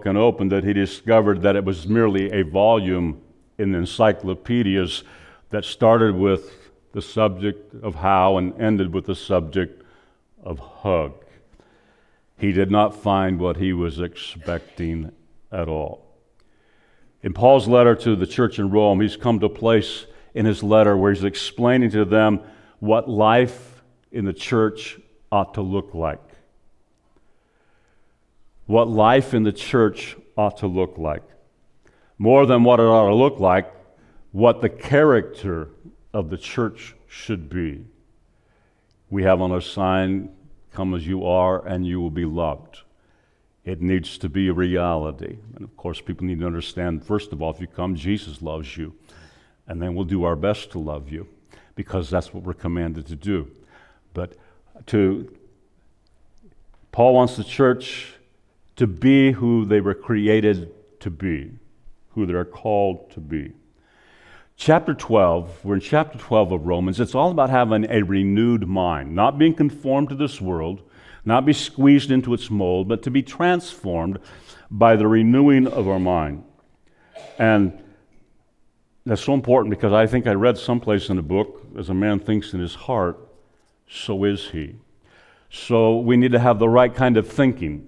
book and opened it, he discovered that it was merely a volume in encyclopedias that started with the subject of how and ended with the subject of hug. He did not find what he was expecting at all. In Paul's letter to the church in Rome, he's come to a place in his letter where he's explaining to them what life in the church ought to look like. What life in the church ought to look like. More than what it ought to look like, what the character of the church should be. We have on our sign, Come as you are, and you will be loved. It needs to be a reality. And of course, people need to understand first of all, if you come, Jesus loves you. And then we'll do our best to love you because that's what we're commanded to do. But to Paul wants the church to be who they were created to be, who they're called to be. Chapter 12, we're in chapter 12 of Romans. It's all about having a renewed mind, not being conformed to this world, not be squeezed into its mold, but to be transformed by the renewing of our mind. And that's so important because I think I read someplace in the book, as a man thinks in his heart, so is he. So we need to have the right kind of thinking.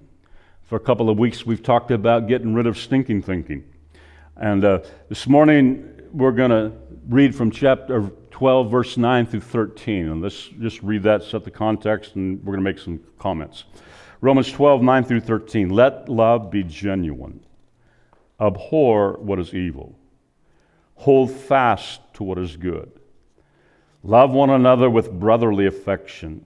For a couple of weeks, we've talked about getting rid of stinking thinking. And uh, this morning, we're going to read from chapter 12, verse 9 through 13. And let's just read that, set the context, and we're going to make some comments. Romans 12, 9 through 13. Let love be genuine. Abhor what is evil. Hold fast to what is good. Love one another with brotherly affection.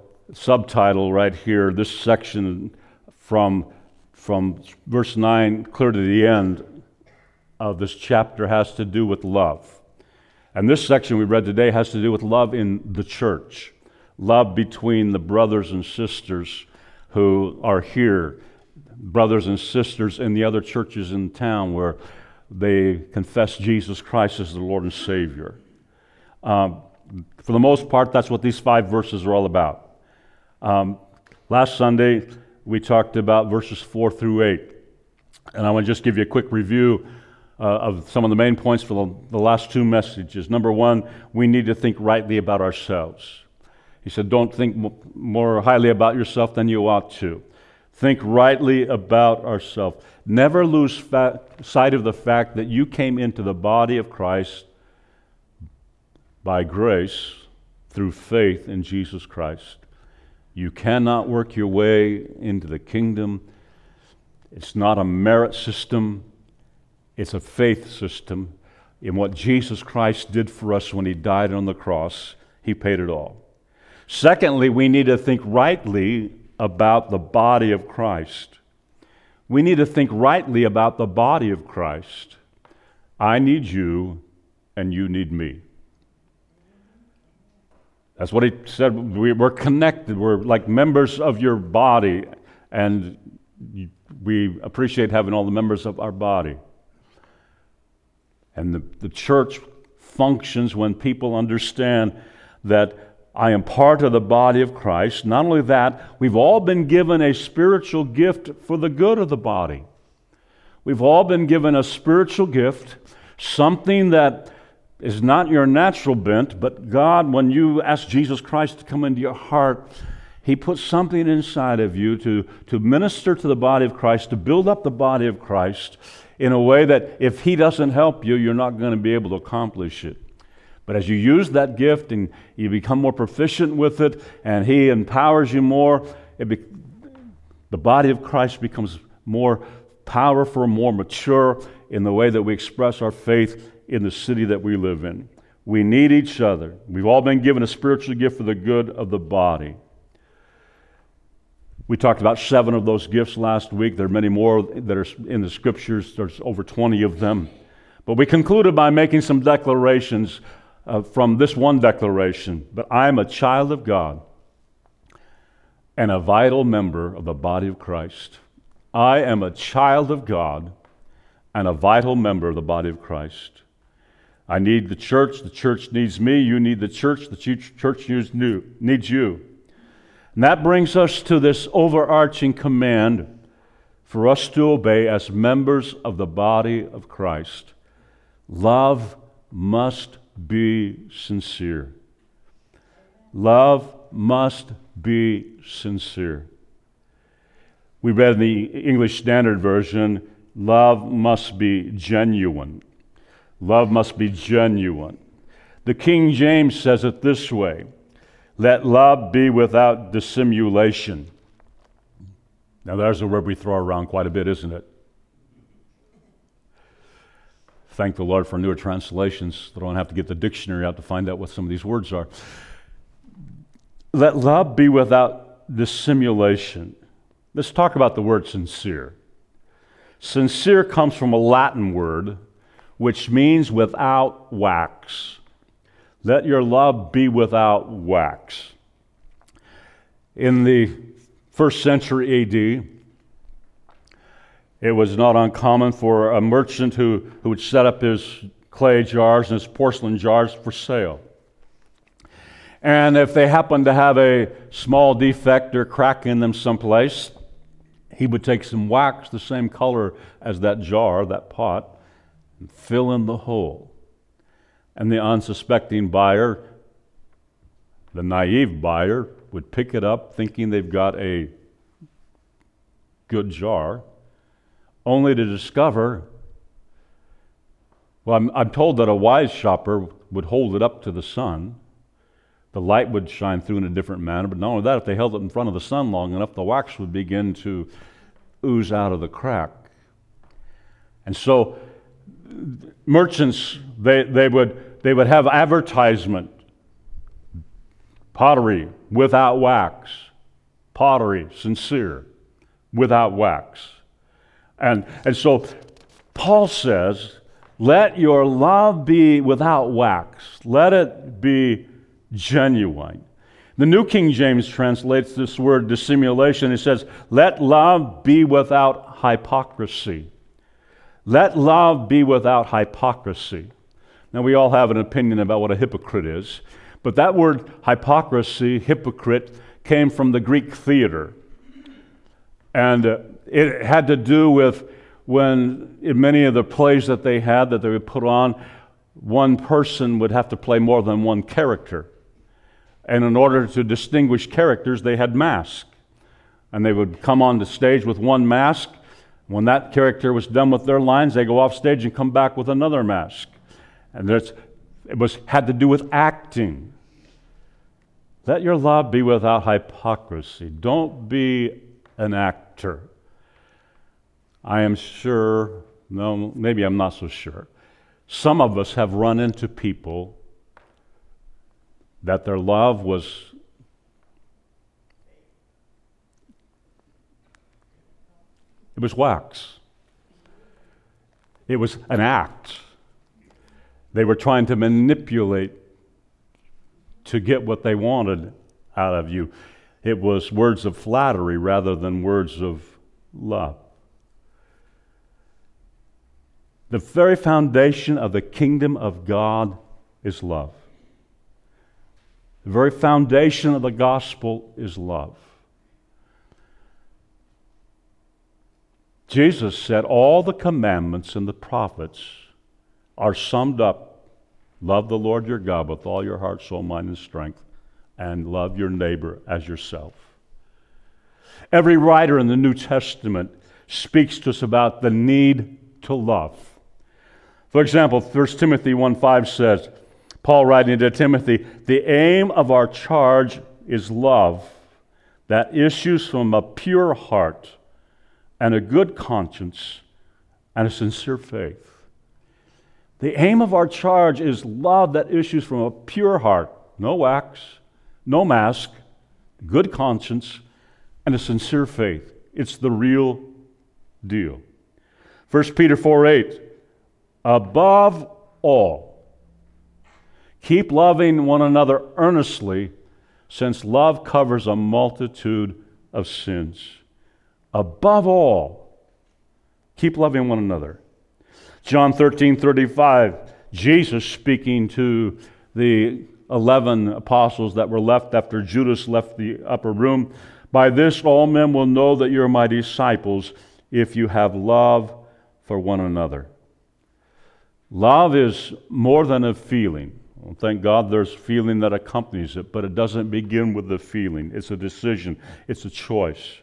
subtitle right here, this section from, from verse 9 clear to the end of this chapter has to do with love. And this section we read today has to do with love in the church, love between the brothers and sisters who are here, brothers and sisters in the other churches in town where they confess Jesus Christ as the Lord and Savior. Um, for the most part, that's what these five verses are all about. Um, last Sunday, we talked about verses 4 through 8. And I want to just give you a quick review uh, of some of the main points for the, the last two messages. Number one, we need to think rightly about ourselves. He said, Don't think more highly about yourself than you ought to. Think rightly about ourselves. Never lose fa- sight of the fact that you came into the body of Christ by grace through faith in Jesus Christ. You cannot work your way into the kingdom. It's not a merit system. It's a faith system in what Jesus Christ did for us when he died on the cross. He paid it all. Secondly, we need to think rightly about the body of Christ. We need to think rightly about the body of Christ. I need you, and you need me. That's what he said. We're connected. We're like members of your body, and we appreciate having all the members of our body. And the, the church functions when people understand that I am part of the body of Christ. Not only that, we've all been given a spiritual gift for the good of the body. We've all been given a spiritual gift, something that is not your natural bent, but God, when you ask Jesus Christ to come into your heart, He puts something inside of you to, to minister to the body of Christ, to build up the body of Christ, in a way that if He doesn't help you, you're not going to be able to accomplish it. But as you use that gift and you become more proficient with it, and He empowers you more, be, the body of Christ becomes more powerful, more mature in the way that we express our faith in the city that we live in. We need each other. We've all been given a spiritual gift for the good of the body. We talked about seven of those gifts last week. There are many more that are in the scriptures, there's over 20 of them. But we concluded by making some declarations uh, from this one declaration. But I am a child of God and a vital member of the body of Christ. I am a child of God and a vital member of the body of Christ. I need the church. The church needs me. You need the church. The church needs you. And that brings us to this overarching command for us to obey as members of the body of Christ. Love must be sincere. Love must be sincere. We read in the English Standard Version, love must be genuine. Love must be genuine. The King James says it this way let love be without dissimulation. Now, there's a word we throw around quite a bit, isn't it? Thank the Lord for newer translations. I don't have to get the dictionary out to find out what some of these words are. Let love be without dissimulation. Let's talk about the word sincere. Sincere comes from a Latin word which means without wax. Let your love be without wax. In the first century AD, it was not uncommon for a merchant who, who would set up his clay jars and his porcelain jars for sale. And if they happened to have a small defect or crack in them someplace, he would take some wax the same color as that jar, that pot, and fill in the hole. And the unsuspecting buyer, the naive buyer, would pick it up thinking they've got a good jar, only to discover well, I'm, I'm told that a wise shopper would hold it up to the sun. The light would shine through in a different manner, but not only that, if they held it in front of the sun long enough, the wax would begin to ooze out of the crack. And so merchants, they, they, would, they would have advertisement pottery without wax, pottery sincere without wax. And, and so Paul says, let your love be without wax, let it be genuine. The New King James translates this word dissimulation. It says, let love be without hypocrisy. Let love be without hypocrisy. Now, we all have an opinion about what a hypocrite is, but that word hypocrisy, hypocrite, came from the Greek theater. And uh, it had to do with when, in many of the plays that they had that they would put on, one person would have to play more than one character. And in order to distinguish characters, they had masks. And they would come on the stage with one mask, when that character was done with their lines, they go off stage and come back with another mask. And it was, had to do with acting. Let your love be without hypocrisy. Don't be an actor. I am sure, no, maybe I'm not so sure. Some of us have run into people that their love was It was wax. It was an act. They were trying to manipulate to get what they wanted out of you. It was words of flattery rather than words of love. The very foundation of the kingdom of God is love. The very foundation of the gospel is love. Jesus said all the commandments and the prophets are summed up love the Lord your God with all your heart, soul, mind, and strength, and love your neighbor as yourself. Every writer in the New Testament speaks to us about the need to love. For example, 1 Timothy 1 5 says, Paul writing to Timothy, the aim of our charge is love that issues from a pure heart and a good conscience and a sincere faith. The aim of our charge is love that issues from a pure heart, no wax, no mask, good conscience, and a sincere faith. It's the real deal. 1 Peter 4 8. Above all, keep loving one another earnestly, since love covers a multitude of sins. Above all, keep loving one another. John 13 35, Jesus speaking to the 11 apostles that were left after Judas left the upper room. By this, all men will know that you're my disciples if you have love for one another. Love is more than a feeling. Well, thank God there's feeling that accompanies it, but it doesn't begin with the feeling. It's a decision, it's a choice.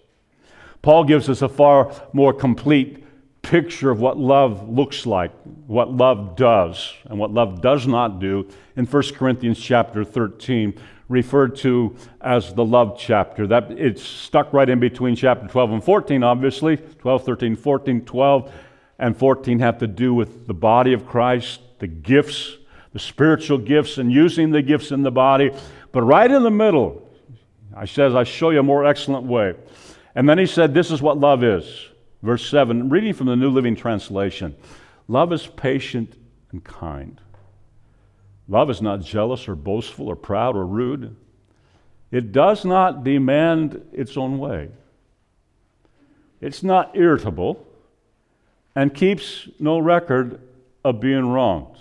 Paul gives us a far more complete picture of what love looks like, what love does, and what love does not do in 1 Corinthians chapter 13, referred to as the love chapter. That it's stuck right in between chapter 12 and 14, obviously. 12, 13, 14, 12, and 14 have to do with the body of Christ, the gifts, the spiritual gifts, and using the gifts in the body. But right in the middle, I says, I show you a more excellent way. And then he said, This is what love is. Verse 7, reading from the New Living Translation Love is patient and kind. Love is not jealous or boastful or proud or rude. It does not demand its own way. It's not irritable and keeps no record of being wronged.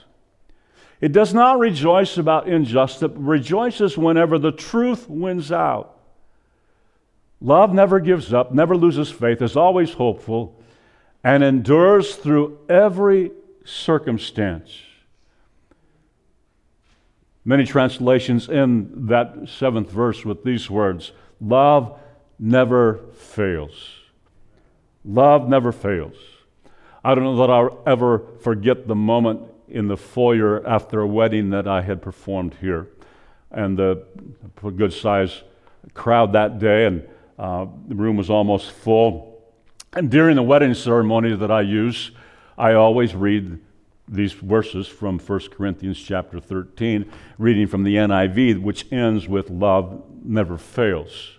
It does not rejoice about injustice, but rejoices whenever the truth wins out. Love never gives up, never loses faith, is always hopeful, and endures through every circumstance. Many translations end that seventh verse with these words Love never fails. Love never fails. I don't know that I'll ever forget the moment in the foyer after a wedding that I had performed here. And the good sized crowd that day, and uh, the room was almost full. And during the wedding ceremony that I use, I always read these verses from 1 Corinthians chapter 13, reading from the NIV, which ends with love never fails.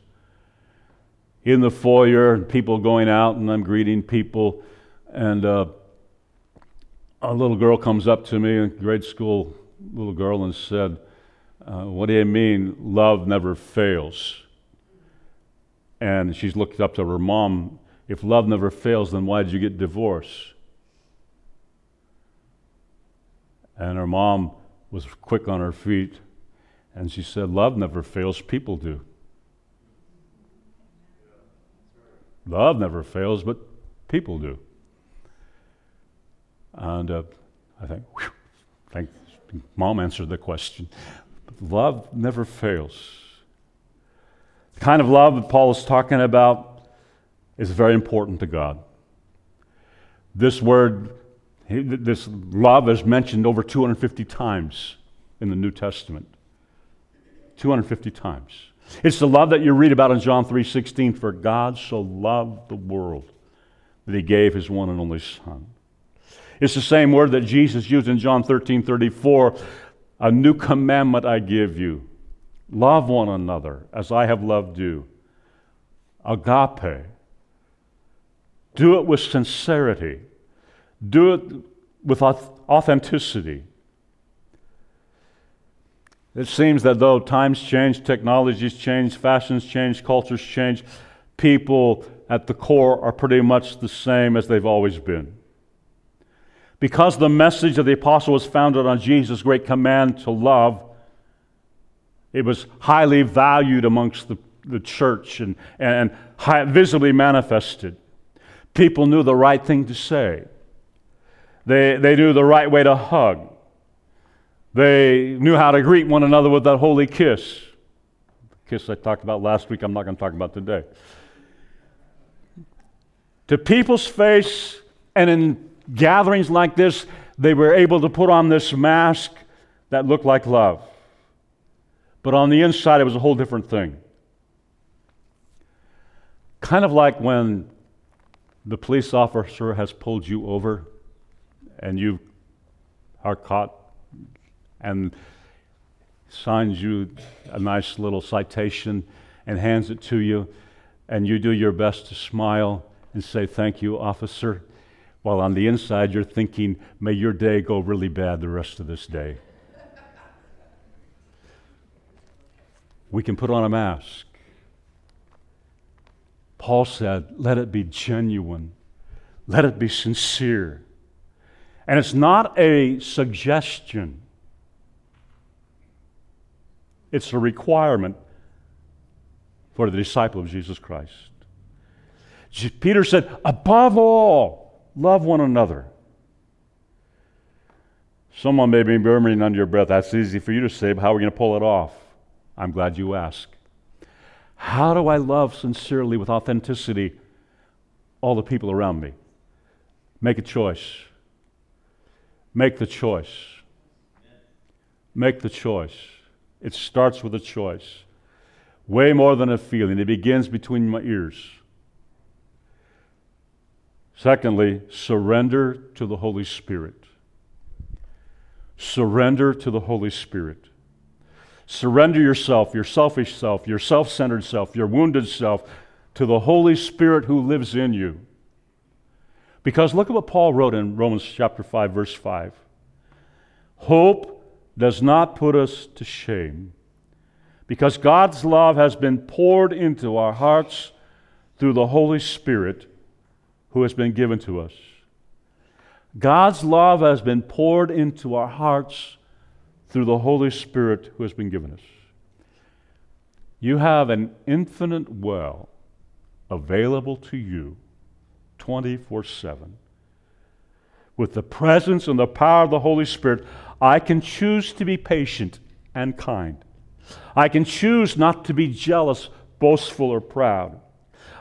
In the foyer, people going out, and I'm greeting people, and uh, a little girl comes up to me, a grade school little girl, and said, uh, What do you mean love never fails? And she's looked up to her mom. If love never fails, then why did you get divorced? And her mom was quick on her feet and she said, Love never fails, people do. Love never fails, but people do. And uh, I think, whew, thank mom answered the question. But love never fails. The kind of love that Paul is talking about is very important to God. This word, this love is mentioned over 250 times in the New Testament. 250 times. It's the love that you read about in John 3:16 for God so loved the world that he gave his one and only son. It's the same word that Jesus used in John 13:34, a new commandment I give you, Love one another as I have loved you. Agape. Do it with sincerity. Do it with authenticity. It seems that though times change, technologies change, fashions change, cultures change, people at the core are pretty much the same as they've always been. Because the message of the apostle was founded on Jesus' great command to love, it was highly valued amongst the, the church and, and high, visibly manifested. People knew the right thing to say, they, they knew the right way to hug, they knew how to greet one another with that holy kiss. The kiss I talked about last week, I'm not going to talk about today. To people's face and in gatherings like this, they were able to put on this mask that looked like love. But on the inside, it was a whole different thing. Kind of like when the police officer has pulled you over and you are caught and signs you a nice little citation and hands it to you. and you do your best to smile and say, Thank you, officer, while on the inside you're thinking, May your day go really bad the rest of this day. We can put on a mask. Paul said, Let it be genuine, let it be sincere. And it's not a suggestion, it's a requirement for the disciple of Jesus Christ. Peter said, above all, love one another. Someone may be murmuring under your breath, that's easy for you to say, but how are we going to pull it off? I'm glad you asked. How do I love sincerely with authenticity all the people around me? Make a choice. Make the choice. Make the choice. It starts with a choice. Way more than a feeling, it begins between my ears. Secondly, surrender to the Holy Spirit. Surrender to the Holy Spirit. Surrender yourself, your selfish self, your self centered self, your wounded self to the Holy Spirit who lives in you. Because look at what Paul wrote in Romans chapter 5, verse 5. Hope does not put us to shame because God's love has been poured into our hearts through the Holy Spirit who has been given to us. God's love has been poured into our hearts through the Holy Spirit who has been given us. You have an infinite well available to you 24 7. With the presence and the power of the Holy Spirit, I can choose to be patient and kind. I can choose not to be jealous, boastful, or proud.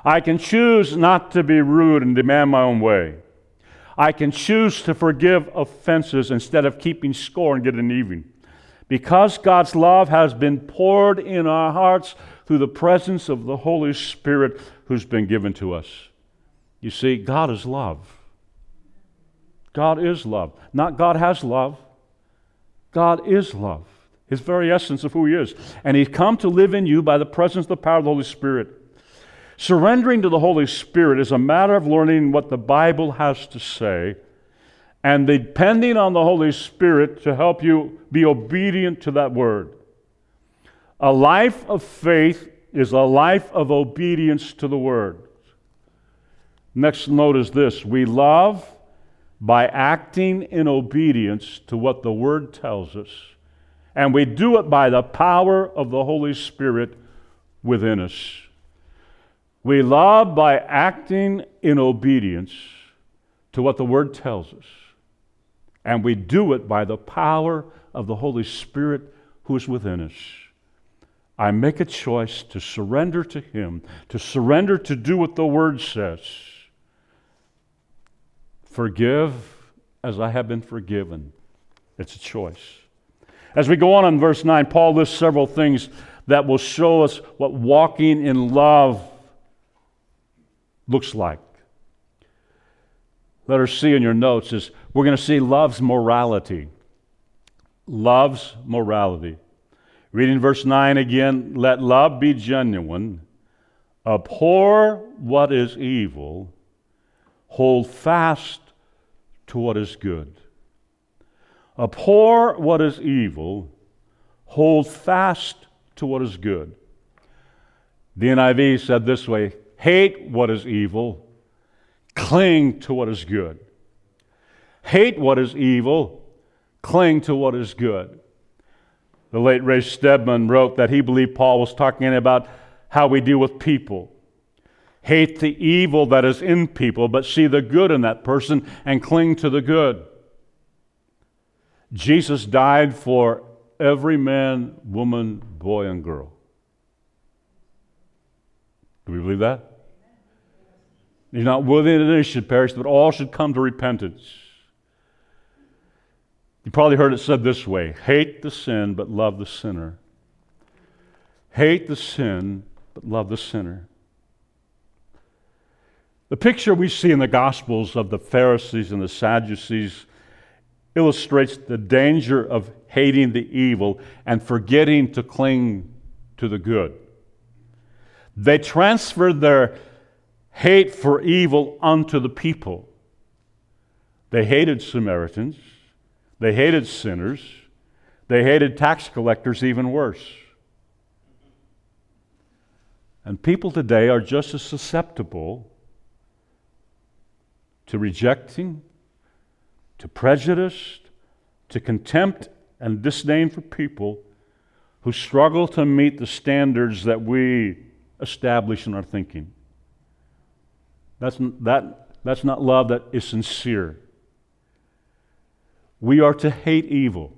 I can choose not to be rude and demand my own way. I can choose to forgive offenses instead of keeping score and getting even. Because God's love has been poured in our hearts through the presence of the Holy Spirit who's been given to us. You see, God is love. God is love. Not God has love. God is love, His very essence of who He is. And He's come to live in you by the presence of the power of the Holy Spirit. Surrendering to the Holy Spirit is a matter of learning what the Bible has to say and depending on the Holy Spirit to help you be obedient to that word. A life of faith is a life of obedience to the word. Next note is this we love by acting in obedience to what the word tells us, and we do it by the power of the Holy Spirit within us. We love by acting in obedience to what the word tells us. And we do it by the power of the Holy Spirit who is within us. I make a choice to surrender to Him, to surrender to do what the Word says. Forgive as I have been forgiven. It's a choice. As we go on in verse 9, Paul lists several things that will show us what walking in love looks like letter C in your notes is we're going to see love's morality. Love's morality. Reading verse 9 again let love be genuine, abhor what is evil, hold fast to what is good. Abhor what is evil, hold fast to what is good. The NIV said this way hate what is evil Cling to what is good. Hate what is evil. Cling to what is good. The late Ray Stedman wrote that he believed Paul was talking about how we deal with people. Hate the evil that is in people, but see the good in that person and cling to the good. Jesus died for every man, woman, boy, and girl. Do we believe that? He's not willing that any should perish, but all should come to repentance. You probably heard it said this way hate the sin, but love the sinner. Hate the sin, but love the sinner. The picture we see in the Gospels of the Pharisees and the Sadducees illustrates the danger of hating the evil and forgetting to cling to the good. They transferred their hate for evil unto the people. They hated Samaritans, they hated sinners, they hated tax collectors even worse. And people today are just as susceptible to rejecting, to prejudice, to contempt and disdain for people who struggle to meet the standards that we establish in our thinking. That's, that, that's not love that is sincere. We are to hate evil.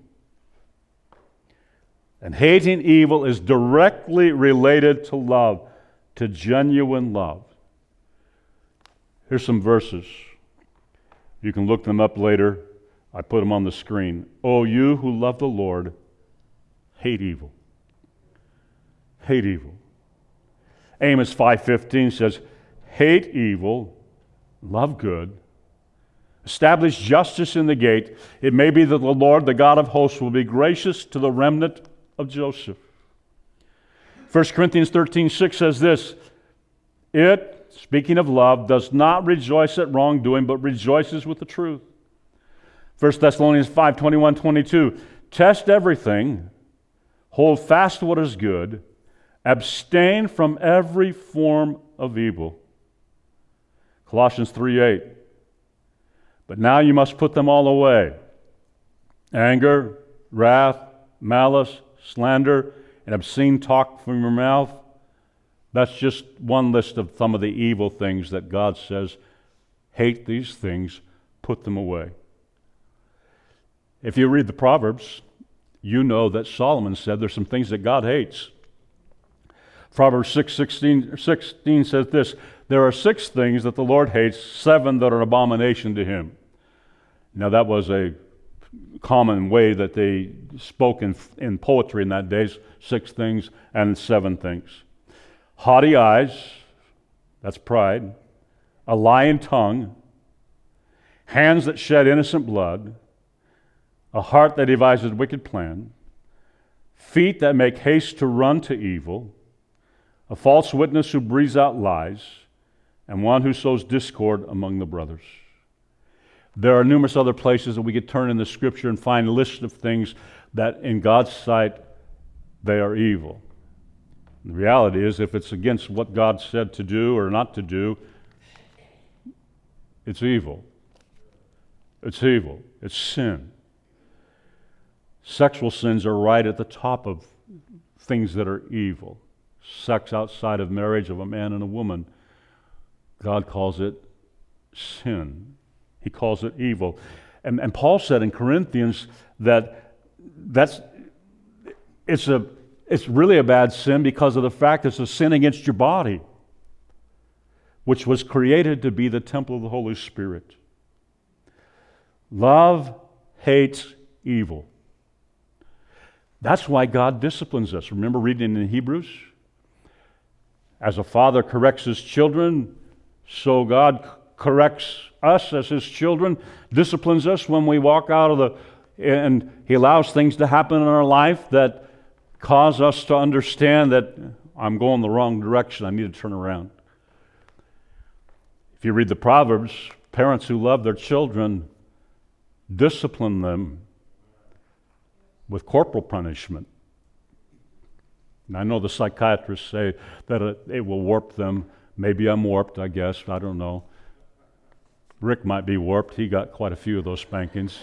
And hating evil is directly related to love, to genuine love. Here's some verses. You can look them up later. I put them on the screen. Oh, you who love the Lord, hate evil. Hate evil. Amos 5:15 says, "Hate evil, love good, establish justice in the gate. It may be that the Lord, the God of hosts, will be gracious to the remnant of Joseph." 1 Corinthians 13:6 says this, "It, speaking of love, does not rejoice at wrongdoing, but rejoices with the truth." 1 Thessalonians 5 21, 22. Test everything, hold fast what is good, abstain from every form of evil. Colossians 3 8. But now you must put them all away anger, wrath, malice, slander, and obscene talk from your mouth. That's just one list of some of the evil things that God says hate these things, put them away. If you read the Proverbs, you know that Solomon said there's some things that God hates. Proverbs 6 16, 16 says this There are six things that the Lord hates, seven that are an abomination to him. Now, that was a common way that they spoke in, in poetry in that day six things and seven things. Haughty eyes, that's pride, a lying tongue, hands that shed innocent blood a heart that devises wicked plan, feet that make haste to run to evil, a false witness who breathes out lies, and one who sows discord among the brothers. There are numerous other places that we could turn in the scripture and find lists of things that in God's sight they are evil. The reality is, if it's against what God said to do or not to do, it's evil. It's evil. It's sin. Sexual sins are right at the top of things that are evil. Sex outside of marriage of a man and a woman, God calls it sin. He calls it evil. And, and Paul said in Corinthians that that's it's a it's really a bad sin because of the fact it's a sin against your body, which was created to be the temple of the Holy Spirit. Love hates evil. That's why God disciplines us. Remember reading in Hebrews? As a father corrects his children, so God corrects us as his children, disciplines us when we walk out of the, and he allows things to happen in our life that cause us to understand that I'm going the wrong direction. I need to turn around. If you read the Proverbs, parents who love their children discipline them with corporal punishment. And I know the psychiatrists say that it, it will warp them. Maybe I'm warped, I guess. I don't know. Rick might be warped. He got quite a few of those spankings.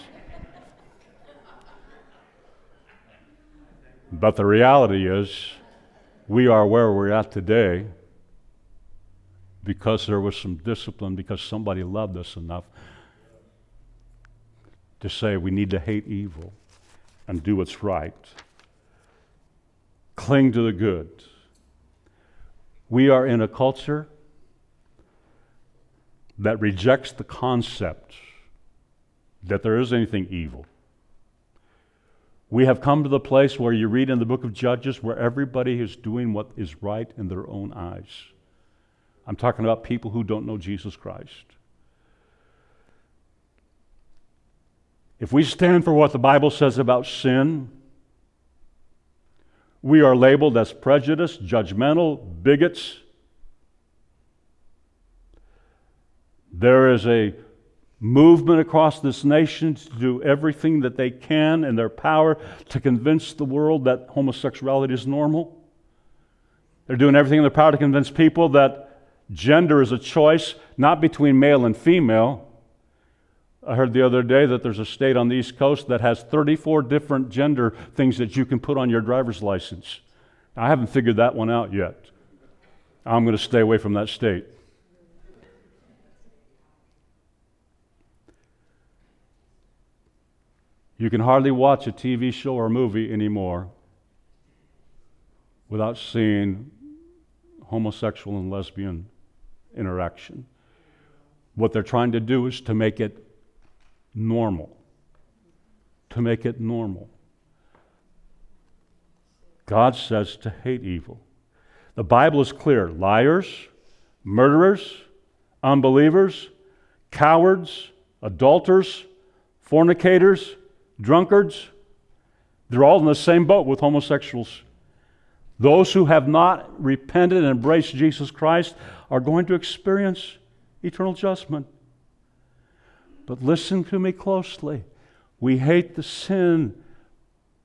but the reality is, we are where we're at today because there was some discipline, because somebody loved us enough to say we need to hate evil and do what's right. Cling to the good. We are in a culture that rejects the concept that there is anything evil. We have come to the place where you read in the book of Judges where everybody is doing what is right in their own eyes. I'm talking about people who don't know Jesus Christ. If we stand for what the Bible says about sin, we are labeled as prejudiced, judgmental, bigots, There is a movement across this nation to do everything that they can in their power to convince the world that homosexuality is normal. They're doing everything in their power to convince people that gender is a choice, not between male and female. I heard the other day that there's a state on the East Coast that has 34 different gender things that you can put on your driver's license. I haven't figured that one out yet. I'm going to stay away from that state. You can hardly watch a TV show or movie anymore without seeing homosexual and lesbian interaction. What they're trying to do is to make it normal. To make it normal. God says to hate evil. The Bible is clear liars, murderers, unbelievers, cowards, adulterers, fornicators, drunkards, they're all in the same boat with homosexuals. Those who have not repented and embraced Jesus Christ are going to experience eternal judgment. But listen to me closely. We hate the sin,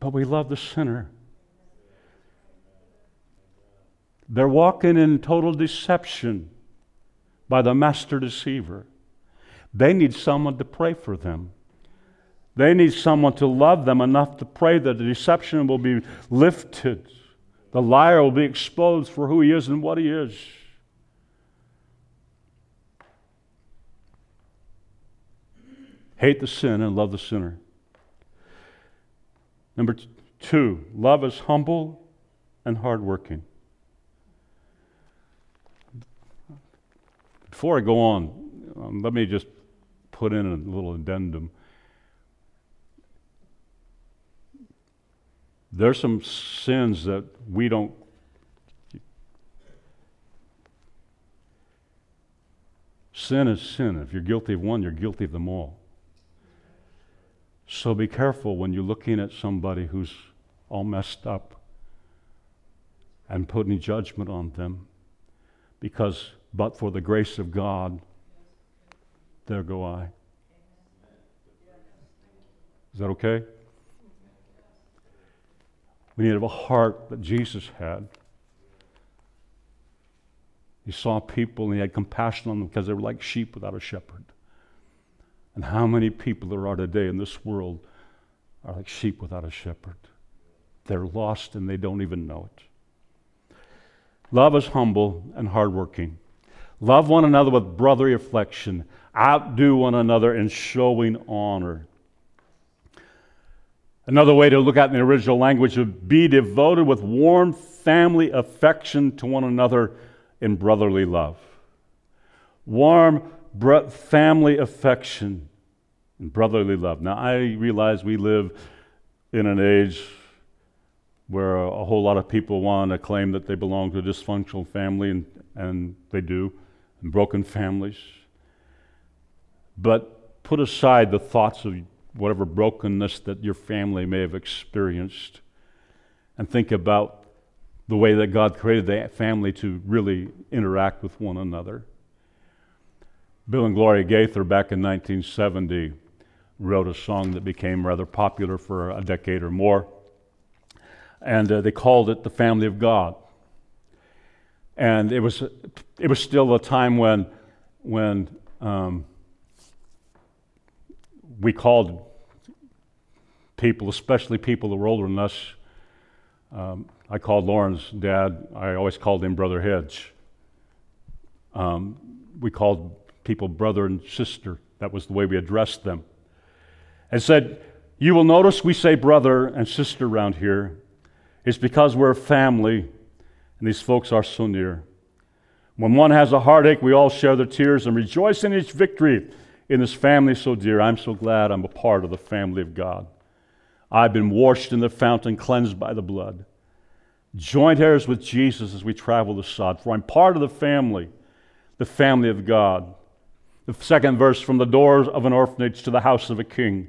but we love the sinner. They're walking in total deception by the master deceiver. They need someone to pray for them. They need someone to love them enough to pray that the deception will be lifted. The liar will be exposed for who he is and what he is. Hate the sin and love the sinner. Number two, love is humble and hardworking. Before I go on, um, let me just put in a little addendum. There's some sins that we don't. Sin is sin. If you're guilty of one, you're guilty of them all. So be careful when you're looking at somebody who's all messed up and putting judgment on them. Because, but for the grace of God, there go I. Is that okay? We need to have a heart that Jesus had. He saw people and he had compassion on them because they were like sheep without a shepherd. And how many people there are today in this world are like sheep without a shepherd? They're lost and they don't even know it. Love is humble and hardworking. Love one another with brotherly affection. Outdo one another in showing honor. Another way to look at in the original language would be devoted with warm family affection to one another in brotherly love. Warm family affection and brotherly love. Now, I realize we live in an age where a whole lot of people want to claim that they belong to a dysfunctional family, and, and they do, and broken families. But put aside the thoughts of whatever brokenness that your family may have experienced, and think about the way that God created the family to really interact with one another. Bill and Gloria Gaither, back in 1970, wrote a song that became rather popular for a decade or more. And uh, they called it The Family of God. And it was, it was still a time when, when um, we called people, especially people that were older than us. Um, I called Lauren's dad, I always called him Brother Hedge. Um, we called people brother and sister. That was the way we addressed them. And said, You will notice we say brother and sister around here. It's because we're a family and these folks are so near. When one has a heartache, we all share their tears and rejoice in each victory in this family so dear. I'm so glad I'm a part of the family of God. I've been washed in the fountain, cleansed by the blood. Joint heirs with Jesus as we travel the sod, for I'm part of the family, the family of God. The second verse from the doors of an orphanage to the house of a king.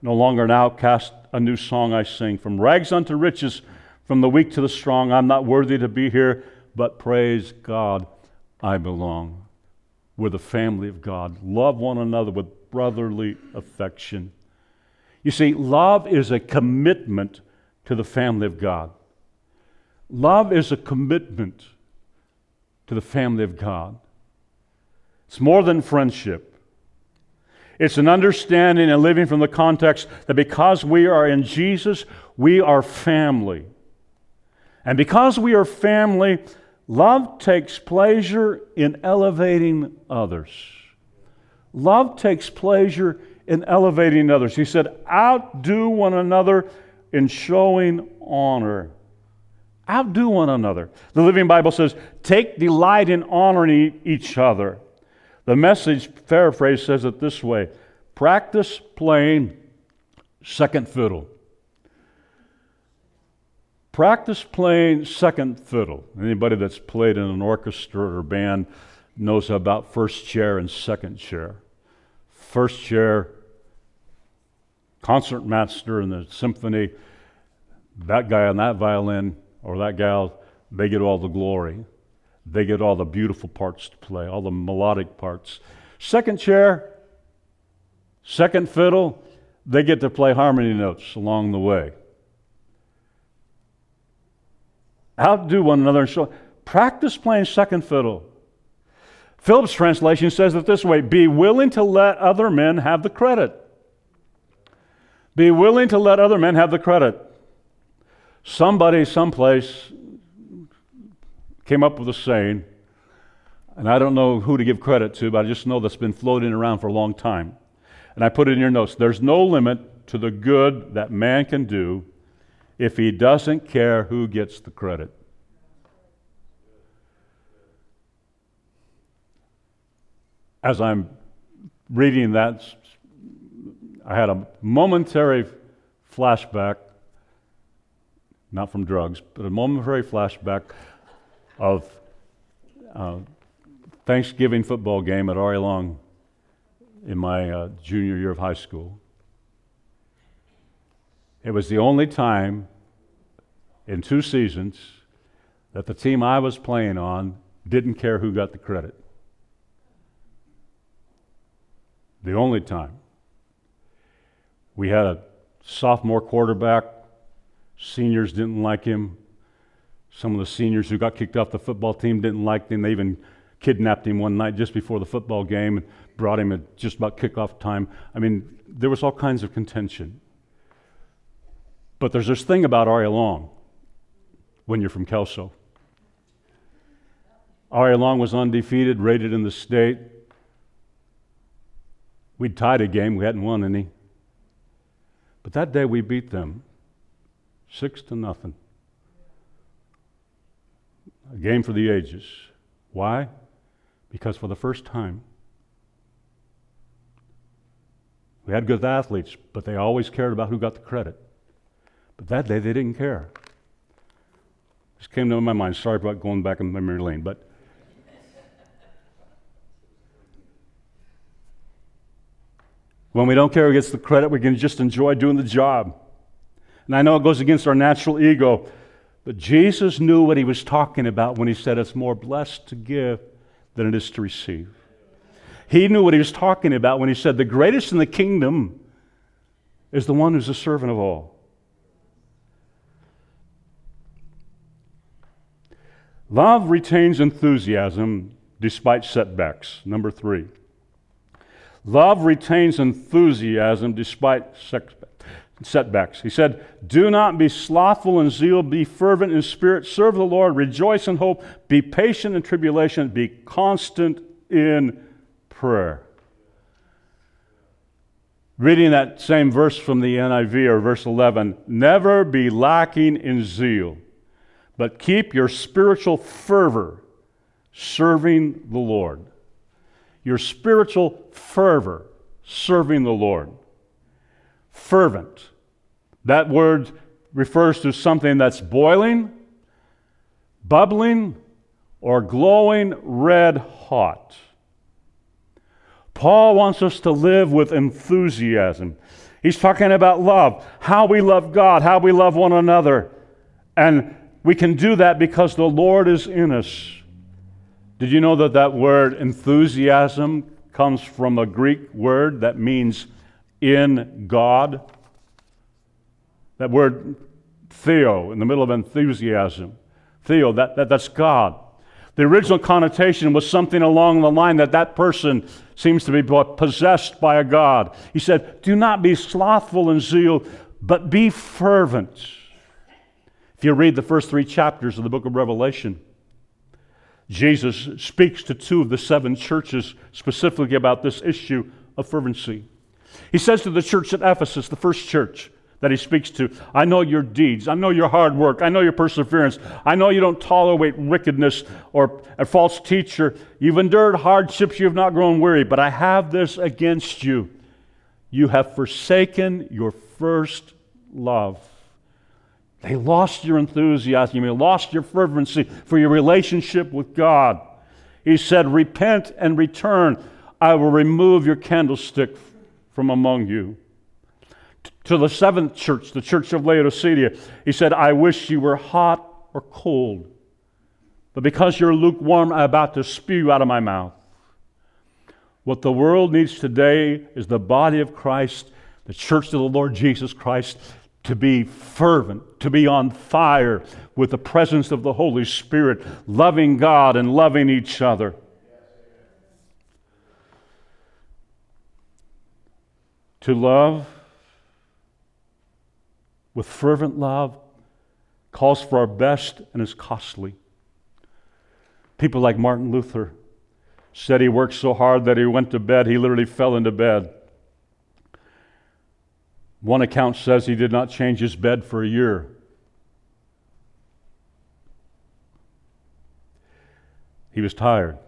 No longer an outcast, a new song I sing. From rags unto riches, from the weak to the strong, I'm not worthy to be here, but praise God, I belong. We're the family of God. Love one another with brotherly affection. You see, love is a commitment to the family of God. Love is a commitment to the family of God. It's more than friendship. It's an understanding and living from the context that because we are in Jesus, we are family. And because we are family, love takes pleasure in elevating others. Love takes pleasure in elevating others. He said, outdo one another in showing honor. Outdo one another. The Living Bible says, take delight in honoring each other. The message paraphrase says it this way practice playing second fiddle. Practice playing second fiddle. Anybody that's played in an orchestra or band knows about first chair and second chair. First chair, concertmaster in the symphony, that guy on that violin or that gal, they get all the glory. They get all the beautiful parts to play, all the melodic parts. Second chair, second fiddle, they get to play harmony notes along the way. Outdo one another and show. Practice playing second fiddle. Phillips' translation says it this way Be willing to let other men have the credit. Be willing to let other men have the credit. Somebody, someplace, came up with a saying, and I don't know who to give credit to, but I just know that's been floating around for a long time. And I put it in your notes there's no limit to the good that man can do if he doesn't care who gets the credit. As I'm reading that, I had a momentary flashback, not from drugs, but a momentary flashback of uh, Thanksgiving football game at R.A. Long in my uh, junior year of high school. It was the only time in two seasons that the team I was playing on didn't care who got the credit. The only time. We had a sophomore quarterback, seniors didn't like him. Some of the seniors who got kicked off the football team didn't like him. They even kidnapped him one night just before the football game and brought him at just about kickoff time. I mean, there was all kinds of contention. But there's this thing about R.A. Long when you're from Kelso. R.A. Long was undefeated, rated in the state. We'd tied a game, we hadn't won any. But that day we beat them six to nothing a game for the ages. Why? Because for the first time, we had good athletes, but they always cared about who got the credit. But that day they didn't care. This came to my mind. Sorry about going back in memory lane, but when we don't care who gets the credit, we can just enjoy doing the job. And I know it goes against our natural ego, but Jesus knew what he was talking about when he said it's more blessed to give than it is to receive. He knew what he was talking about when he said the greatest in the kingdom is the one who's a servant of all. Love retains enthusiasm despite setbacks. Number three. Love retains enthusiasm despite setbacks. He said, Do not be slothful in zeal, be fervent in spirit, serve the Lord, rejoice in hope, be patient in tribulation, be constant in prayer. Reading that same verse from the NIV or verse 11, never be lacking in zeal, but keep your spiritual fervor serving the Lord. Your spiritual fervor serving the Lord fervent. That word refers to something that's boiling, bubbling, or glowing red hot. Paul wants us to live with enthusiasm. He's talking about love, how we love God, how we love one another. And we can do that because the Lord is in us. Did you know that that word enthusiasm comes from a Greek word that means in God? That word theo in the middle of enthusiasm. Theo, that, that, that's God. The original connotation was something along the line that that person seems to be possessed by a God. He said, Do not be slothful in zeal, but be fervent. If you read the first three chapters of the book of Revelation, Jesus speaks to two of the seven churches specifically about this issue of fervency. He says to the church at Ephesus, the first church that he speaks to, I know your deeds, I know your hard work, I know your perseverance, I know you don't tolerate wickedness or a false teacher. You've endured hardships, you have not grown weary, but I have this against you. You have forsaken your first love. They lost your enthusiasm. You lost your fervency for your relationship with God. He said, Repent and return. I will remove your candlestick from among you. To the seventh church, the church of Laodicea, he said, I wish you were hot or cold. But because you're lukewarm, I'm about to spew you out of my mouth. What the world needs today is the body of Christ, the church of the Lord Jesus Christ, to be fervent, to be on fire with the presence of the Holy Spirit, loving God and loving each other. To love with fervent love calls for our best and is costly. People like Martin Luther said he worked so hard that he went to bed, he literally fell into bed. One account says he did not change his bed for a year. He was tired.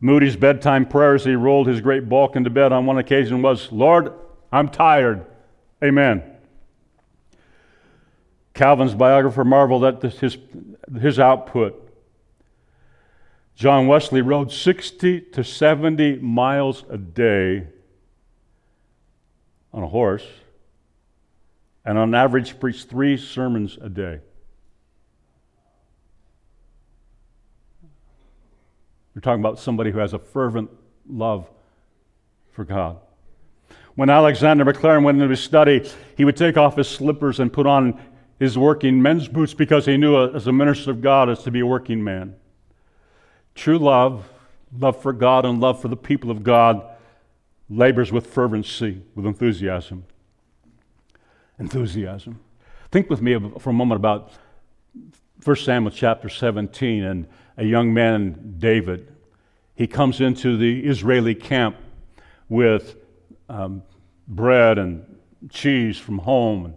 Moody's bedtime prayer as he rolled his great bulk into bed on one occasion was, Lord, I'm tired. Amen. Calvin's biographer marveled at his, his output. John Wesley rode 60 to 70 miles a day on a horse, and on average preached three sermons a day. We're talking about somebody who has a fervent love for God. When Alexander Maclaren went into his study, he would take off his slippers and put on his working men's boots because he knew as a minister of God as to be a working man. True love, love for God and love for the people of God labors with fervency, with enthusiasm. Enthusiasm. Think with me for a moment about 1 Samuel chapter 17 and a young man, David. He comes into the Israeli camp with um, bread and cheese from home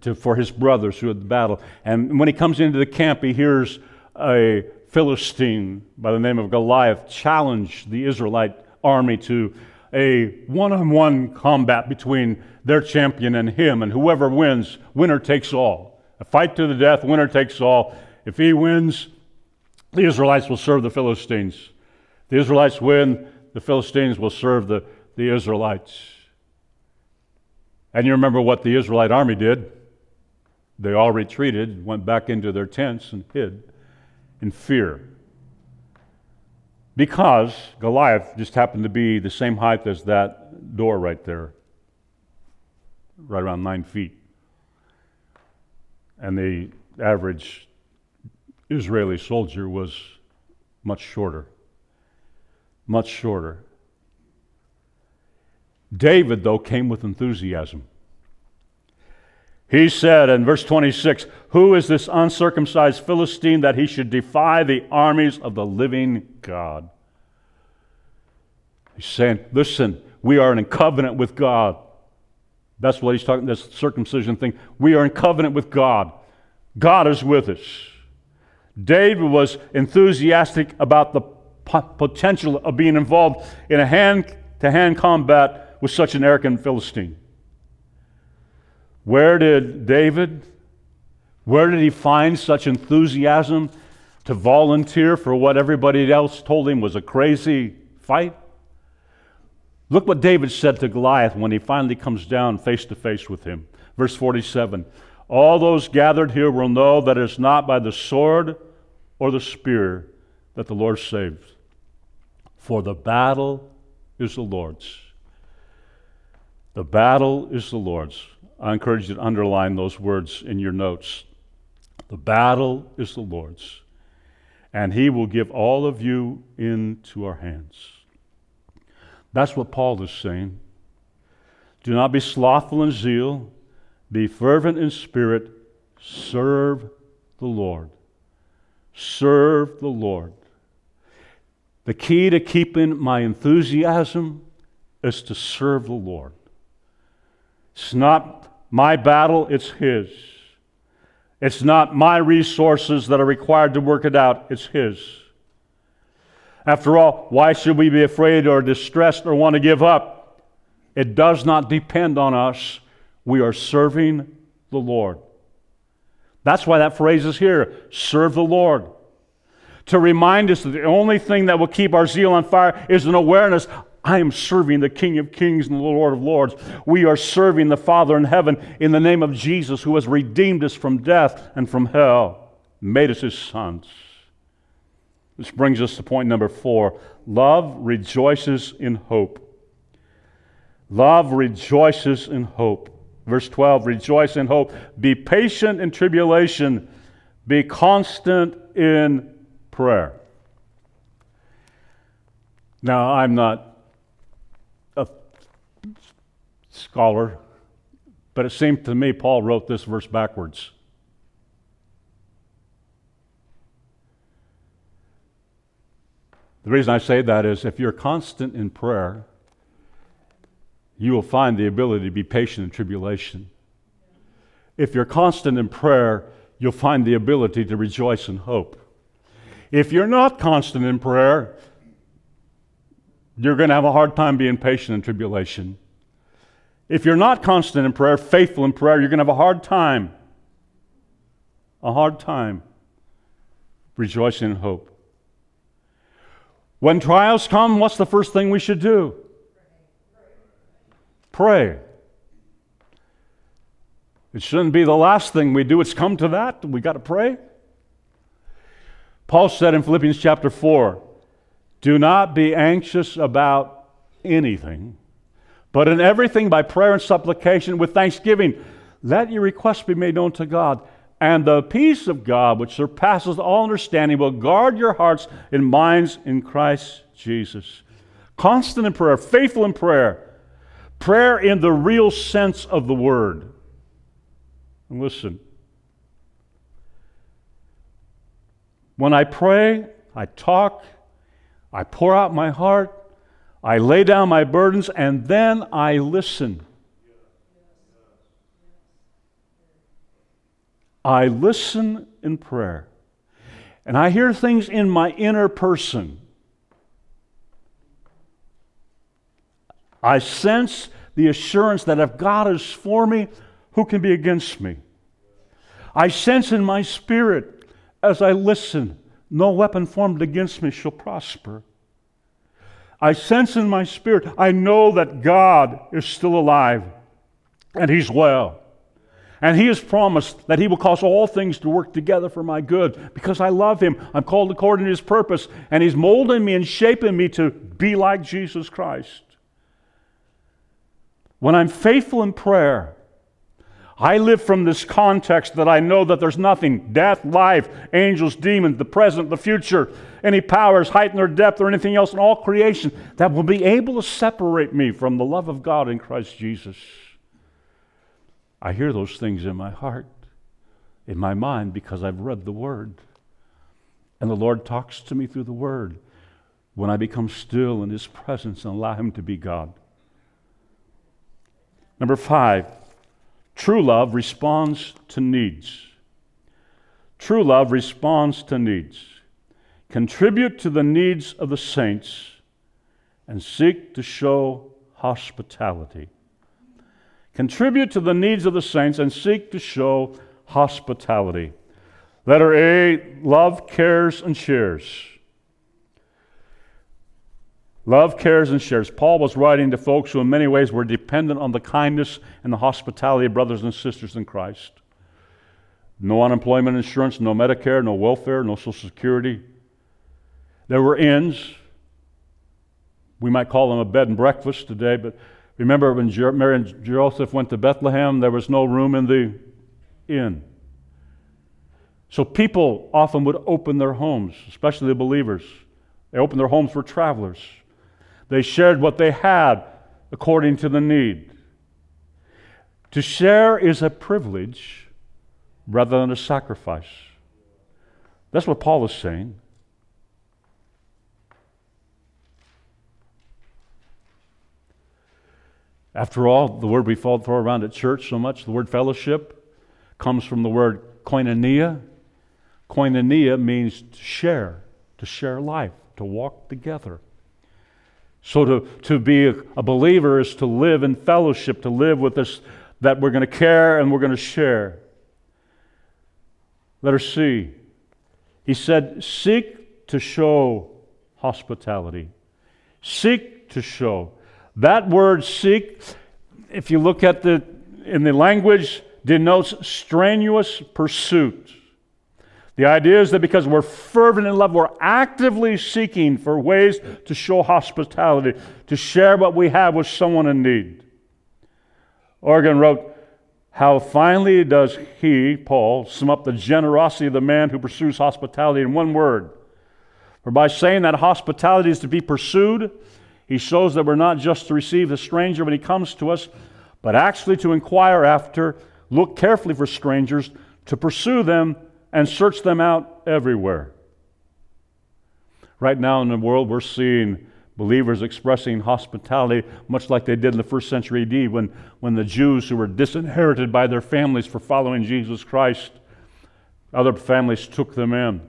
to, for his brothers who had the battle. And when he comes into the camp, he hears a Philistine by the name of Goliath challenge the Israelite army to a one on one combat between their champion and him, and whoever wins, winner takes all. A fight to the death, winner takes all. If he wins, the Israelites will serve the Philistines. The Israelites win, the Philistines will serve the, the Israelites. And you remember what the Israelite army did? They all retreated, went back into their tents, and hid in fear because Goliath just happened to be the same height as that door right there, right around nine feet. And the average Israeli soldier was much shorter. Much shorter. David, though, came with enthusiasm. He said in verse 26 Who is this uncircumcised Philistine that he should defy the armies of the living God? He's saying, Listen, we are in covenant with God. That's what he's talking, this circumcision thing. We are in covenant with God. God is with us. David was enthusiastic about the potential of being involved in a hand to hand combat with such an arrogant Philistine. Where did David, where did he find such enthusiasm to volunteer for what everybody else told him was a crazy fight? Look what David said to Goliath when he finally comes down face to face with him. Verse 47 All those gathered here will know that it is not by the sword or the spear that the Lord saves. For the battle is the Lord's. The battle is the Lord's. I encourage you to underline those words in your notes. The battle is the Lord's, and He will give all of you into our hands. That's what Paul is saying. Do not be slothful in zeal, be fervent in spirit, serve the Lord. Serve the Lord. The key to keeping my enthusiasm is to serve the Lord. It's not my battle, it's His. It's not my resources that are required to work it out, it's His. After all, why should we be afraid or distressed or want to give up? It does not depend on us. We are serving the Lord. That's why that phrase is here serve the Lord. To remind us that the only thing that will keep our zeal on fire is an awareness I am serving the King of Kings and the Lord of Lords. We are serving the Father in heaven in the name of Jesus, who has redeemed us from death and from hell, made us his sons. This brings us to point number four love rejoices in hope. Love rejoices in hope. Verse 12 Rejoice in hope. Be patient in tribulation. Be constant in prayer. Now, I'm not a scholar, but it seemed to me Paul wrote this verse backwards. The reason I say that is if you're constant in prayer, you will find the ability to be patient in tribulation. If you're constant in prayer, you'll find the ability to rejoice in hope. If you're not constant in prayer, you're going to have a hard time being patient in tribulation. If you're not constant in prayer, faithful in prayer, you're going to have a hard time. A hard time rejoicing in hope. When trials come, what's the first thing we should do? Pray. It shouldn't be the last thing we do. It's come to that. We got to pray. Paul said in Philippians chapter 4 Do not be anxious about anything, but in everything by prayer and supplication with thanksgiving, let your requests be made known to God. And the peace of God, which surpasses all understanding, will guard your hearts and minds in Christ Jesus. Constant in prayer, faithful in prayer, prayer in the real sense of the word. And listen, when I pray, I talk, I pour out my heart, I lay down my burdens, and then I listen. I listen in prayer. And I hear things in my inner person. I sense the assurance that if God is for me, who can be against me? I sense in my spirit as I listen, no weapon formed against me shall prosper. I sense in my spirit, I know that God is still alive and He's well. And he has promised that he will cause all things to work together for my good because I love him. I'm called according to his purpose, and he's molding me and shaping me to be like Jesus Christ. When I'm faithful in prayer, I live from this context that I know that there's nothing death, life, angels, demons, the present, the future, any powers, height, or depth, or anything else in all creation that will be able to separate me from the love of God in Christ Jesus. I hear those things in my heart, in my mind, because I've read the Word. And the Lord talks to me through the Word when I become still in His presence and allow Him to be God. Number five, true love responds to needs. True love responds to needs. Contribute to the needs of the saints and seek to show hospitality. Contribute to the needs of the saints and seek to show hospitality. Letter A love, cares, and shares. Love, cares, and shares. Paul was writing to folks who, in many ways, were dependent on the kindness and the hospitality of brothers and sisters in Christ. No unemployment insurance, no Medicare, no welfare, no Social Security. There were inns. We might call them a bed and breakfast today, but remember when Mary and Joseph went to Bethlehem, there was no room in the inn. So people often would open their homes, especially the believers. They opened their homes for travelers. They shared what they had according to the need. To share is a privilege rather than a sacrifice. That's what Paul is saying. After all, the word we fall throw around at church so much, the word fellowship, comes from the word koinonia. Koinonia means to share, to share life, to walk together. So to, to be a, a believer is to live in fellowship, to live with this, that we're going to care and we're going to share. Let us see. He said, Seek to show hospitality. Seek to show. That word seek, if you look at the in the language, denotes strenuous pursuit. The idea is that because we're fervent in love, we're actively seeking for ways to show hospitality, to share what we have with someone in need. Origen wrote, How finely does he, Paul, sum up the generosity of the man who pursues hospitality in one word? For by saying that hospitality is to be pursued, he shows that we're not just to receive the stranger when he comes to us, but actually to inquire after, look carefully for strangers, to pursue them and search them out everywhere. Right now in the world, we're seeing believers expressing hospitality much like they did in the first century AD when, when the Jews who were disinherited by their families for following Jesus Christ, other families took them in.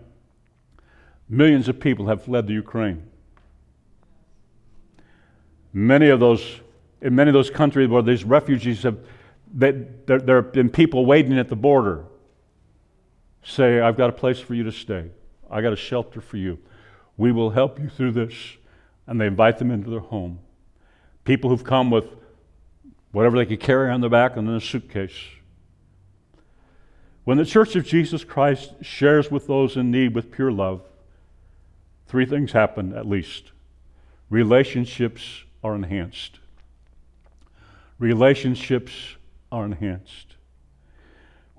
Millions of people have fled the Ukraine. Many of those, in many of those countries where these refugees have, they, there, there have been people waiting at the border say, I've got a place for you to stay. I got a shelter for you. We will help you through this. And they invite them into their home. People who've come with whatever they could carry on their back and in a suitcase. When the Church of Jesus Christ shares with those in need with pure love, three things happen at least. Relationships are enhanced. Relationships are enhanced.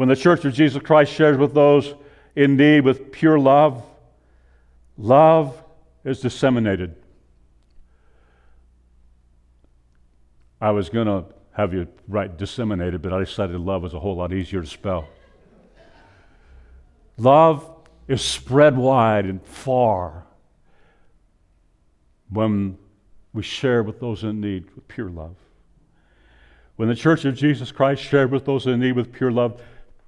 When the Church of Jesus Christ shares with those in need with pure love, love is disseminated. I was going to have you write disseminated, but I decided love was a whole lot easier to spell. Love is spread wide and far when we share with those in need with pure love. When the Church of Jesus Christ shared with those in need with pure love,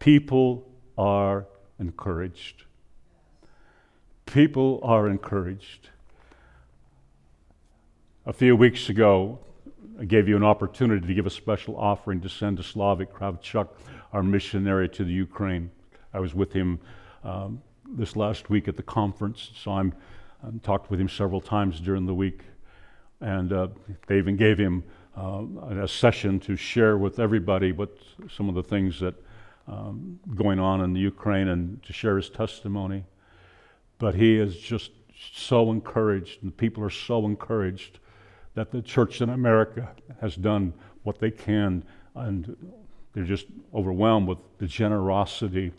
people are encouraged. People are encouraged. A few weeks ago, I gave you an opportunity to give a special offering to send to Slavik Kravchuk, our missionary to the Ukraine. I was with him um, this last week at the conference, so I'm, I talked with him several times during the week. And uh, they even gave him uh, a session to share with everybody what some of the things that um, going on in the Ukraine and to share his testimony. But he is just so encouraged, and people are so encouraged that the church in America has done what they can, and they're just overwhelmed with the generosity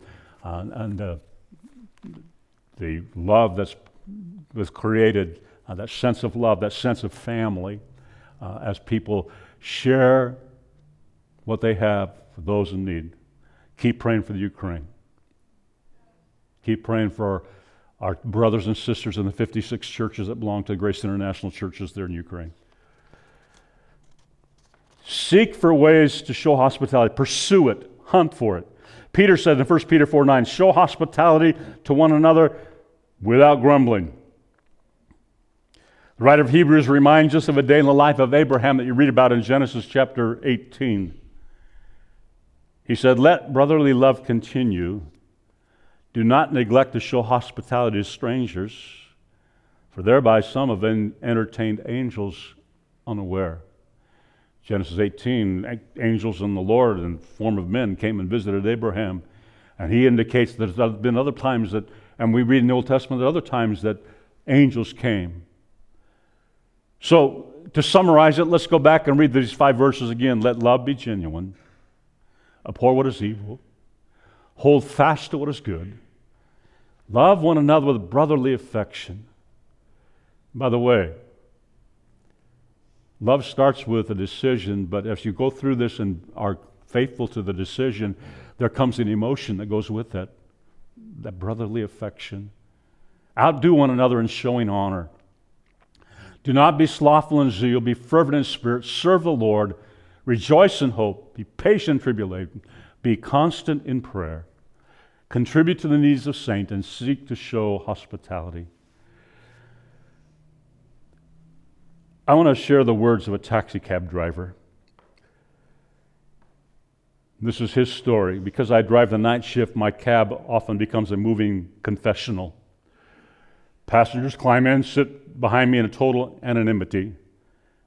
uh, and uh, the love that's was created, uh, that sense of love, that sense of family, uh, as people share what they have for those in need. Keep praying for the Ukraine. Keep praying for our brothers and sisters in the 56 churches that belong to Grace International churches there in Ukraine. Seek for ways to show hospitality. Pursue it. Hunt for it. Peter said in 1 Peter 4 9, show hospitality to one another without grumbling. The writer of Hebrews reminds us of a day in the life of Abraham that you read about in Genesis chapter 18. He said, Let brotherly love continue. Do not neglect to show hospitality to strangers, for thereby some have entertained angels unaware. Genesis 18, angels in the Lord in form of men came and visited Abraham. And he indicates that there's been other times that, and we read in the Old Testament at other times that angels came. So, to summarize it, let's go back and read these five verses again. Let love be genuine, abhor what is evil, hold fast to what is good, love one another with brotherly affection. By the way, love starts with a decision, but as you go through this and are faithful to the decision, there comes an emotion that goes with it that brotherly affection. Outdo one another in showing honor. Do not be slothful in zeal, be fervent in spirit, serve the Lord, rejoice in hope, be patient in tribulation, be constant in prayer. Contribute to the needs of saints and seek to show hospitality. I want to share the words of a taxi cab driver. This is his story. Because I drive the night shift, my cab often becomes a moving confessional. Passengers climb in, sit behind me in a total anonymity,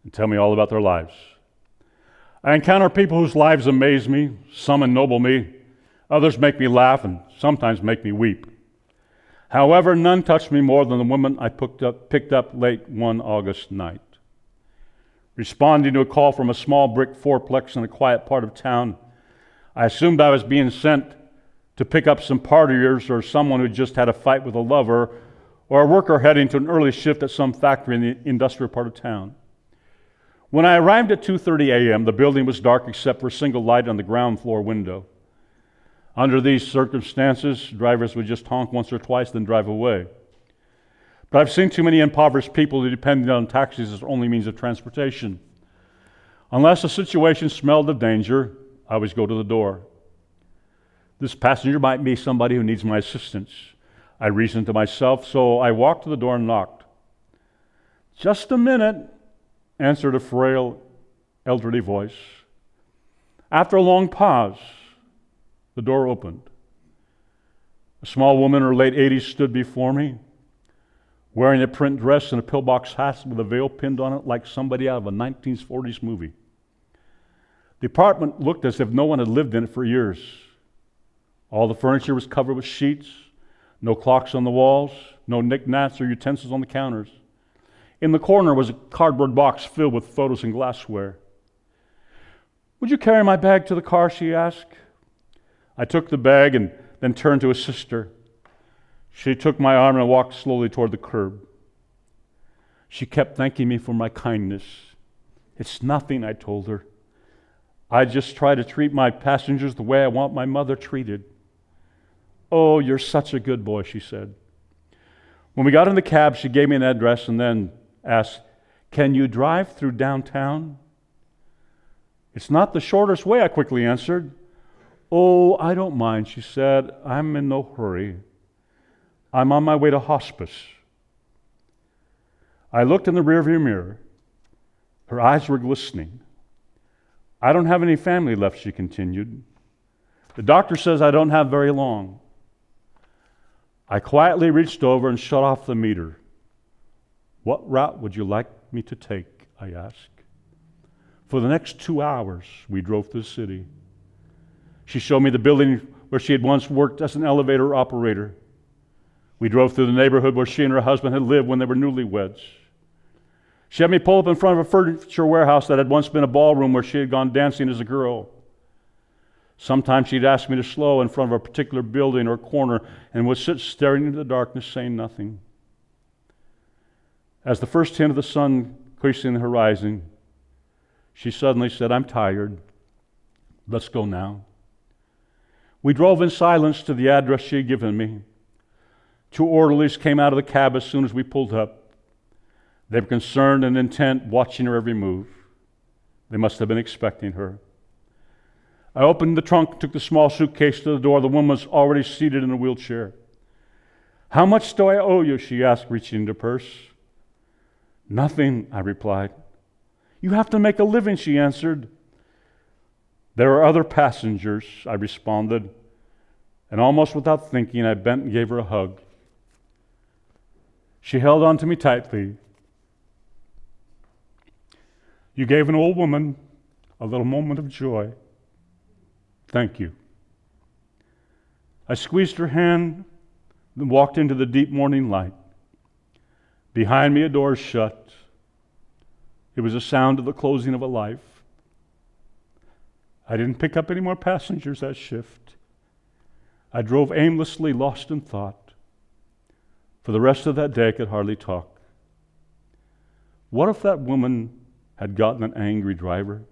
and tell me all about their lives. I encounter people whose lives amaze me, some ennoble me, others make me laugh, and sometimes make me weep. However, none touched me more than the woman I picked up, picked up late one August night. Responding to a call from a small brick fourplex in a quiet part of town, I assumed I was being sent to pick up some partiers or someone who just had a fight with a lover or a worker heading to an early shift at some factory in the industrial part of town. When I arrived at 2:30 a.m., the building was dark except for a single light on the ground floor window. Under these circumstances, drivers would just honk once or twice then drive away. But I've seen too many impoverished people who depend on taxis as only means of transportation. Unless the situation smelled of danger, I always go to the door. This passenger might be somebody who needs my assistance. I reasoned to myself, so I walked to the door and knocked. Just a minute, answered a frail, elderly voice. After a long pause, the door opened. A small woman in her late 80s stood before me, wearing a print dress and a pillbox hat with a veil pinned on it like somebody out of a 1940s movie. The apartment looked as if no one had lived in it for years. All the furniture was covered with sheets, no clocks on the walls, no knickknacks or utensils on the counters. In the corner was a cardboard box filled with photos and glassware. Would you carry my bag to the car? she asked. I took the bag and then turned to a sister. She took my arm and walked slowly toward the curb. She kept thanking me for my kindness. It's nothing, I told her. I just try to treat my passengers the way I want my mother treated. Oh, you're such a good boy, she said. When we got in the cab, she gave me an address and then asked, Can you drive through downtown? It's not the shortest way, I quickly answered. Oh, I don't mind, she said. I'm in no hurry. I'm on my way to hospice. I looked in the rearview mirror. Her eyes were glistening. I don't have any family left, she continued. The doctor says I don't have very long. I quietly reached over and shut off the meter. What route would you like me to take? I asked. For the next two hours, we drove through the city. She showed me the building where she had once worked as an elevator operator. We drove through the neighborhood where she and her husband had lived when they were newlyweds. She had me pull up in front of a furniture warehouse that had once been a ballroom where she had gone dancing as a girl. Sometimes she'd ask me to slow in front of a particular building or corner and would sit staring into the darkness, saying nothing. As the first hint of the sun creasing the horizon, she suddenly said, I'm tired. Let's go now. We drove in silence to the address she had given me. Two orderlies came out of the cab as soon as we pulled up. They were concerned and intent, watching her every move. They must have been expecting her. I opened the trunk, took the small suitcase to the door. The woman was already seated in a wheelchair. How much do I owe you? she asked, reaching into purse. Nothing, I replied. You have to make a living, she answered. There are other passengers, I responded, and almost without thinking, I bent and gave her a hug. She held on to me tightly. You gave an old woman a little moment of joy. Thank you. I squeezed her hand and walked into the deep morning light. Behind me, a door shut. It was the sound of the closing of a life. I didn't pick up any more passengers that shift. I drove aimlessly, lost in thought. For the rest of that day, I could hardly talk. What if that woman had gotten an angry driver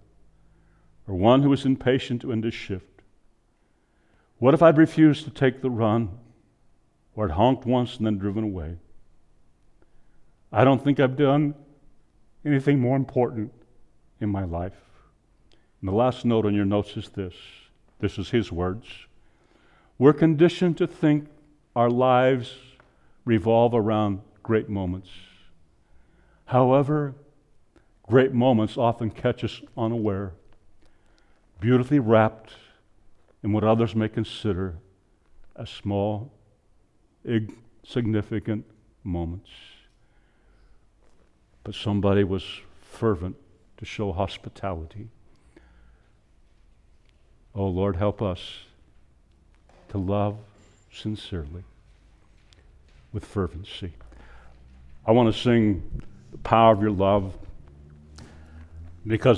or one who was impatient to end his shift? What if I'd refused to take the run or had honked once and then driven away? I don't think I've done anything more important in my life. And the last note on your notes is this this is his words. We're conditioned to think our lives revolve around great moments. However, great moments often catch us unaware, beautifully wrapped in what others may consider as small, insignificant moments. But somebody was fervent to show hospitality. Oh Lord, help us to love sincerely with fervency. I want to sing the power of your love because